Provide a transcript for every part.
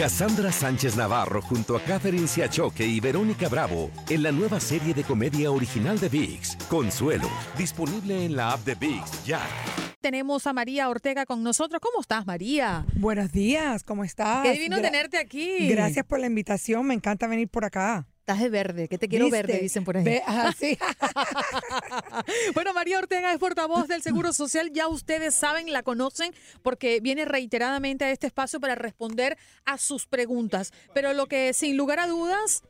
Cassandra Sánchez Navarro junto a Catherine Siachoque y Verónica Bravo en la nueva serie de comedia original de VIX, Consuelo, disponible en la app de VIX ya. Tenemos a María Ortega con nosotros. ¿Cómo estás, María? Buenos días, ¿cómo estás? Qué divino Gra- tenerte aquí. Gracias por la invitación, me encanta venir por acá. Estás de verde, que te quiero ¿Viste? verde, dicen por ahí. Ve- ajá, sí. bueno, María Ortega es portavoz del Seguro Social. Ya ustedes saben, la conocen, porque viene reiteradamente a este espacio para responder a sus preguntas. Pero lo que sin lugar a dudas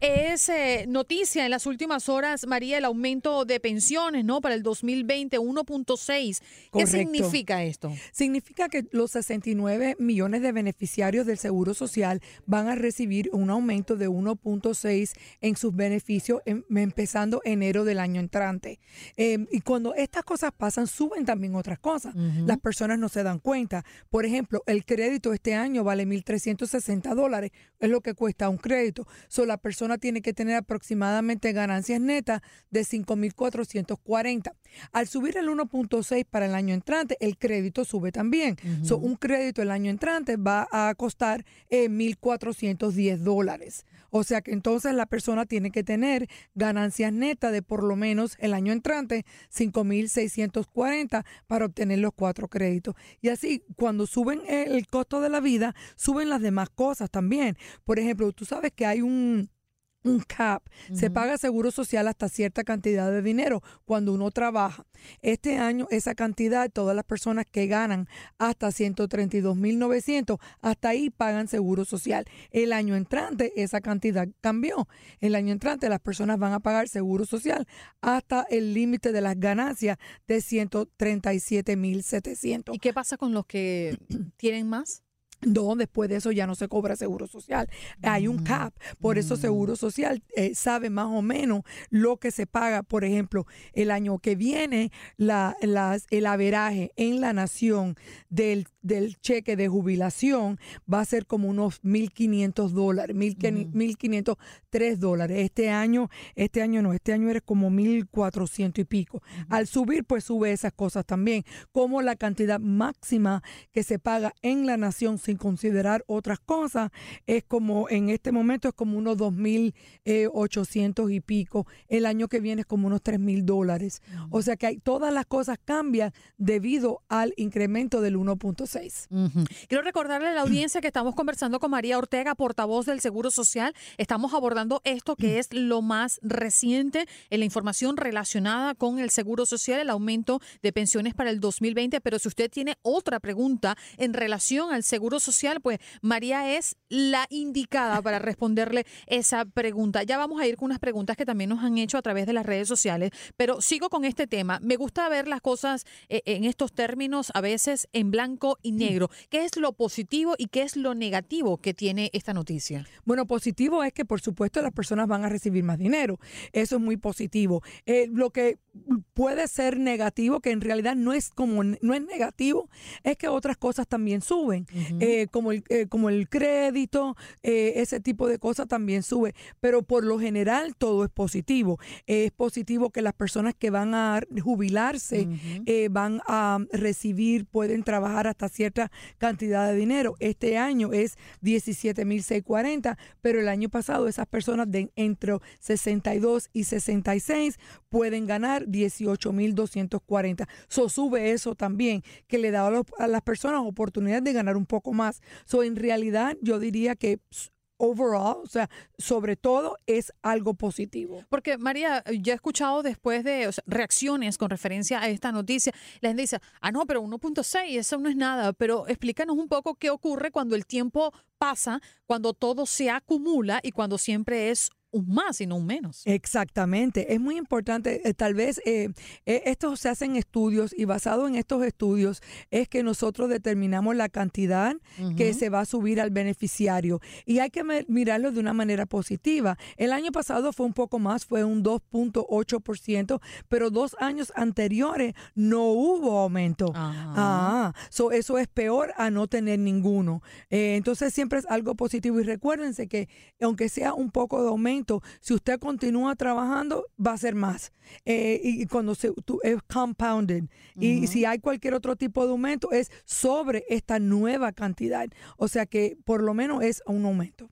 es eh, noticia en las últimas horas, María, el aumento de pensiones, ¿no? Para el 2020, 1.6. ¿Qué significa esto? Significa que los 69 millones de beneficiarios del Seguro Social van a recibir un aumento de 1.6 en sus beneficios em- empezando enero del año entrante. Eh, y cuando estas cosas pasan, suben también otras cosas. Las personas no se dan cuenta. Por ejemplo, el crédito este año vale 1.360 dólares, es lo que cuesta un crédito. So, la persona tiene que tener aproximadamente ganancias netas de 5.440. Al subir el 1.6 para el año entrante, el crédito sube también. So, un crédito el año entrante va a costar eh, 1.410 dólares. O sea que entonces la persona tiene que tener ganancias netas de por lo menos el año entrante 5.640 para obtener los cuatro créditos. Y así, cuando suben el costo de la vida, suben las demás cosas también. Por ejemplo, tú sabes que hay un un cap. Se paga seguro social hasta cierta cantidad de dinero cuando uno trabaja. Este año esa cantidad, todas las personas que ganan hasta 132.900, hasta ahí pagan seguro social. El año entrante esa cantidad cambió. El año entrante las personas van a pagar seguro social hasta el límite de las ganancias de 137.700. ¿Y qué pasa con los que tienen más? No, después de eso ya no se cobra seguro social. Hay un cap. Por eso seguro social eh, sabe más o menos lo que se paga. Por ejemplo, el año que viene, la, las- el averaje en la nación del, del cheque de jubilación va a ser como unos 1.500 dólares, 1.503 dólares. Este año, este año no, este año eres como 1.400 y pico. Al subir, pues sube esas cosas también, como la cantidad máxima que se paga en la nación sin considerar otras cosas, es como en este momento es como unos 2.800 y pico. El año que viene es como unos 3.000 dólares. O sea que hay, todas las cosas cambian debido al incremento del 1.6. Ujú. Quiero recordarle a la audiencia que estamos conversando con María Ortega, portavoz del Seguro Social. Estamos abordando esto que es lo más reciente en la información relacionada con el Seguro Social, el aumento de pensiones para el 2020. Pero si usted tiene otra pregunta en relación al Seguro Social, pues María es la indicada para responderle esa pregunta. Ya vamos a ir con unas preguntas que también nos han hecho a través de las redes sociales, pero sigo con este tema. Me gusta ver las cosas eh, en estos términos a veces en blanco y negro. ¿Qué es lo positivo y qué es lo negativo que tiene esta noticia? Bueno, positivo es que por supuesto las personas van a recibir más dinero. Eso es muy positivo. Eh, lo que puede ser negativo, que en realidad no es como no es negativo, es que otras cosas también suben, eh, como el eh, como el crédito, eh, ese tipo de cosas también sube. Pero por lo general todo es positivo. es positivo que las personas que van a jubilarse eh, van a recibir, pueden trabajar hasta cierta cantidad de dinero. Este año es 17.640, pero el año pasado esas personas de entre 62 y 66 pueden ganar 18.240. So sube eso también, que le da a, los- a las personas oportunidad de ganar un poco más. So en realidad yo diría que overall, o sea, sobre todo es algo positivo. Porque María, ya he escuchado después de reacciones con referencia a esta noticia, la gente dice, ah, no, pero 1.6, eso no es nada, pero explícanos un poco qué ocurre cuando el tiempo pasa, cuando todo se acumula y cuando siempre es un más y no un menos. Exactamente, es muy importante, eh, tal vez eh, eh, estos se hacen estudios y basado en estos estudios es que nosotros determinamos la cantidad que se va a subir al beneficiario y hay que mirarlo de una manera positiva. El año pasado fue un poco más, fue un 2.8%, pero dos años anteriores no hubo aumento. Ah, so eso es peor a no tener ninguno. Eh, entonces siempre es algo positivo y recuérdense que aunque sea un poco de aumento, si usted continúa trabajando va a ser más. Eh, y cuando se tú- es compounded y si hay cualquier otro tipo de aumento es sobre esta nueva cantidad. O sea que por lo menos es un aumento.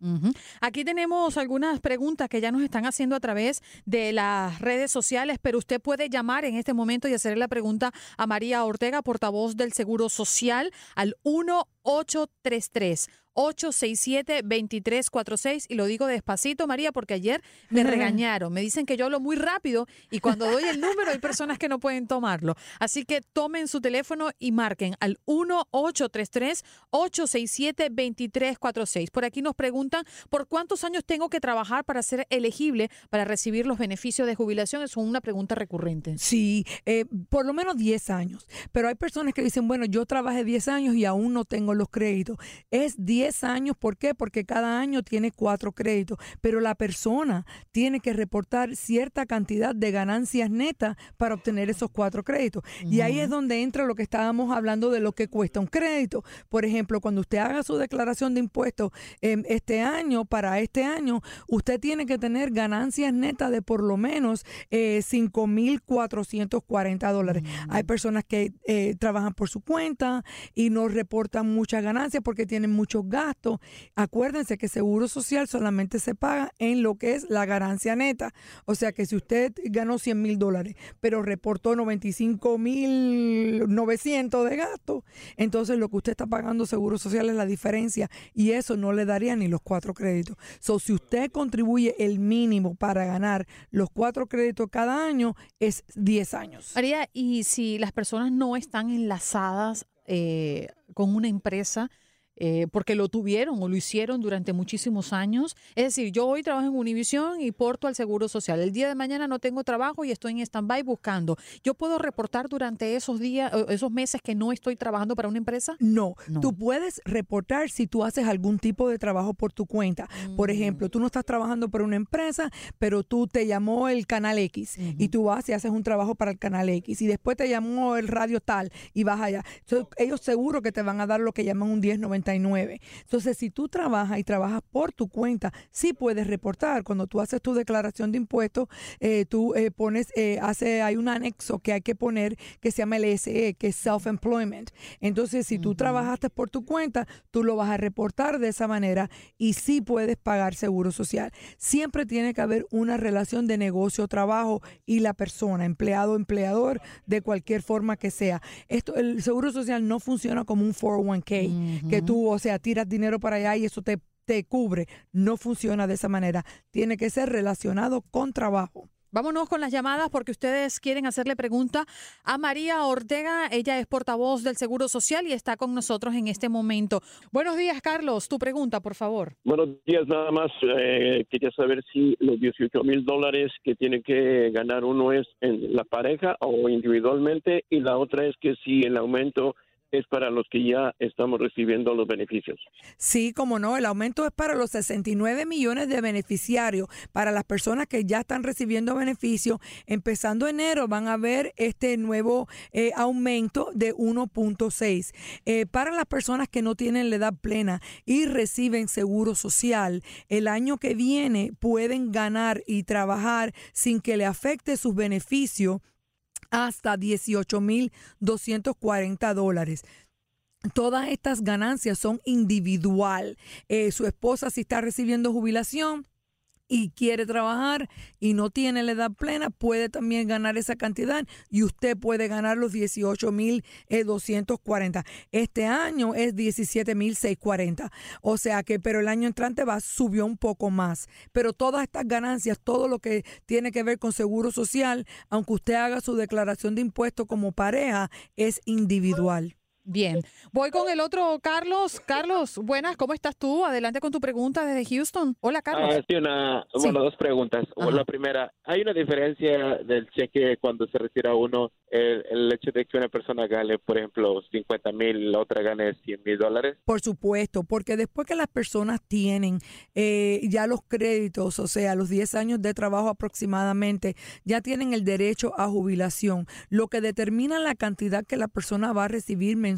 Aquí tenemos algunas preguntas que ya nos están haciendo a través de las redes sociales, pero usted puede llamar en este momento y hacerle la pregunta a María Ortega, portavoz del Seguro Social, al 1833. 867-2346 y lo digo despacito, María, porque ayer me regañaron. Me dicen que yo hablo muy rápido y cuando doy el número hay personas que no pueden tomarlo. Así que tomen su teléfono y marquen al 1-833-867-2346. Por aquí nos preguntan por cuántos años tengo que trabajar para ser elegible para recibir los beneficios de jubilación. Es una pregunta recurrente. Sí, eh, por lo menos 10 años. Pero hay personas que dicen, bueno, yo trabajé 10 años y aún no tengo los créditos. Es 10 años, ¿por qué? Porque cada año tiene cuatro créditos. Pero la persona tiene que reportar cierta cantidad de ganancias netas para obtener esos cuatro créditos. Y ahí es donde entra lo que estábamos hablando de lo que cuesta un crédito. Por ejemplo, cuando usted haga su declaración de impuestos em, este año, para este año, usted tiene que tener ganancias netas de por lo menos eh, 5.440 dólares. Hay personas que eh, trabajan por su cuenta y no reportan muchas ganancias porque tienen muchos gastos. Acuérdense que Seguro Social solamente se paga en lo que es la ganancia neta. O sea que si usted ganó 100 mil dólares, pero reportó 95 mil 900 de gasto, entonces lo que usted está pagando Seguro Social es la diferencia y eso no le daría ni los cuatro créditos. So, si usted contribuye el mínimo para ganar los cuatro créditos cada año, es 10 años. María, y si las personas no están enlazadas eh, con una empresa eh, porque lo tuvieron o lo hicieron durante muchísimos años, es decir, yo hoy trabajo en Univision y porto al Seguro Social. El día de mañana no tengo trabajo y estoy en stand-by buscando. ¿Yo puedo reportar durante esos días, o esos meses que no estoy trabajando para una empresa? No, No. tú puedes reportar si tú haces algún tipo de trabajo por tu cuenta. Por Mm. ejemplo, tú no estás trabajando para una empresa, pero tú te llamó el canal X y tú vas y haces un trabajo para el canal X y después te llamó el radio tal y vas allá. Entonces, ellos seguro que te van a dar lo que llaman un 1099. Entonces, si tú trabajas y trabajas por tu cuenta, sí puedes reportar. Cuando tú haces tu declaración de impuestos, eh, tú eh, pones, eh, hace, hay un anexo que hay que poner que se llama LSE, que es Self-Employment. Entonces, si tú trabajaste por tu cuenta, tú lo vas a reportar de esa manera y sí puedes pagar seguro social. Siempre tiene que haber una relación de negocio-trabajo y la persona, empleado-empleador, de cualquier forma que sea. Esto, el seguro social no funciona como un 401k, que tú, o sea, tiras dinero para allá y eso te, te cubre. No funciona de esa manera. Tiene que ser relacionado con trabajo. Vámonos con las llamadas porque ustedes quieren hacerle pregunta a María Ortega. Ella es portavoz del Seguro Social y está con nosotros en este momento. Buenos días, Carlos. Tu pregunta, por favor. Buenos días, nada más. eh, quería saber si los 18 mil dólares que tiene que ganar uno es en la pareja o individualmente y la otra es que si el aumento es para los que ya estamos recibiendo los beneficios. Sí, como no, el aumento es para los 69 millones de beneficiarios, para las personas que ya están recibiendo beneficios. Empezando enero van a ver este nuevo eh, aumento de 1.6. Eh, para las personas que no tienen la edad plena y reciben seguro social, el año que viene pueden ganar y trabajar sin que le afecte sus beneficios hasta 18.240 dólares. todas estas ganancias son individual. Eh, su esposa si está recibiendo jubilación y quiere trabajar y no tiene la edad plena, puede también ganar esa cantidad y usted puede ganar los 18.240. Este año es 17.640. O sea que, pero el año entrante va, subió un poco más. Pero todas estas ganancias, todo lo que tiene que ver con seguro social, aunque usted haga su declaración de impuestos como pareja, es individual. Bien, voy con el otro Carlos. Carlos, buenas, ¿cómo estás tú? Adelante con tu pregunta desde Houston. Hola, Carlos. Ah, sí, una, bueno, dos preguntas. La primera, ¿hay una diferencia del cheque cuando se retira uno el, hecho de que una persona gane, por ejemplo, 50 mil, la otra gane 100 mil dólares? Por supuesto, porque después que las personas tienen eh, ya los créditos, o sea, los 10 años de trabajo aproximadamente, ya tienen el derecho a jubilación. Lo que determina la cantidad que la persona va a recibir mensualmente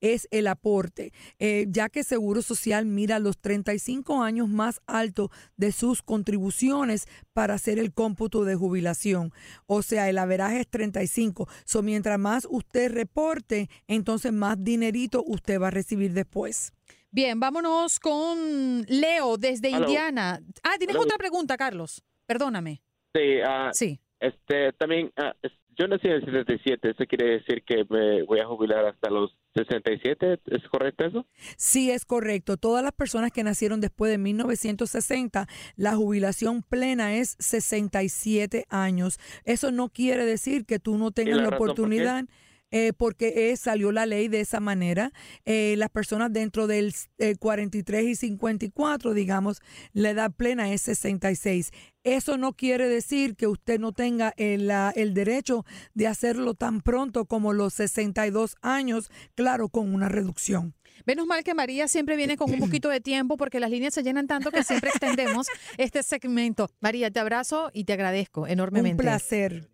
es el aporte, eh, ya que Seguro Social mira los 35 años más altos de sus contribuciones para hacer el cómputo de jubilación. O sea, el averaje es 35. So, mientras más usted reporte, entonces más dinerito usted va a recibir después. Bien, vámonos con Leo desde Indiana. Ah, tienes otra pregunta, Carlos. Perdóname. Sí, uh, sí. Este, también, uh, yo nací en el 77, eso quiere decir que me voy a jubilar hasta los 67, ¿es correcto eso? Sí, es correcto. Todas las personas que nacieron después de 1960, la jubilación plena es 67 años. Eso no quiere decir que tú no tengas la, oportunidad. Eh, porque eh, salió la ley de esa manera. Eh, las personas dentro del 43 y 54, digamos, la edad plena es 66. Eso no quiere decir que usted no tenga el, el derecho de hacerlo tan pronto como los 62 años, claro, con una reducción. Menos mal que María siempre viene con un poquito de tiempo porque las líneas se llenan tanto que siempre extendemos este segmento. María, te abrazo y te agradezco enormemente. Un placer.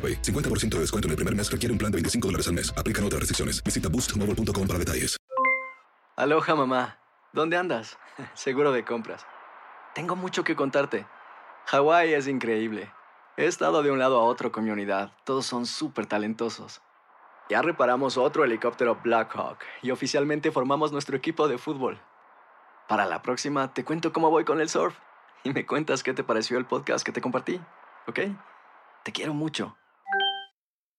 AroPay. 50% de descuento en el primer mes requiere un plan de 25 dólares al mes. Aplican otras restricciones. Visita boostmobile.com para detalles. Aloha, mamá. ¿Dónde andas? Seguro de compras. Tengo mucho que contarte. Hawái es increíble. He estado de un lado a otro con mi unidad. Todos son súper talentosos. Ya reparamos otro helicóptero Blackhawk y oficialmente formamos nuestro equipo de fútbol. Para la próxima te cuento cómo voy con el surf y me cuentas qué te pareció el podcast que te compartí, ¿ok? Te quiero mucho.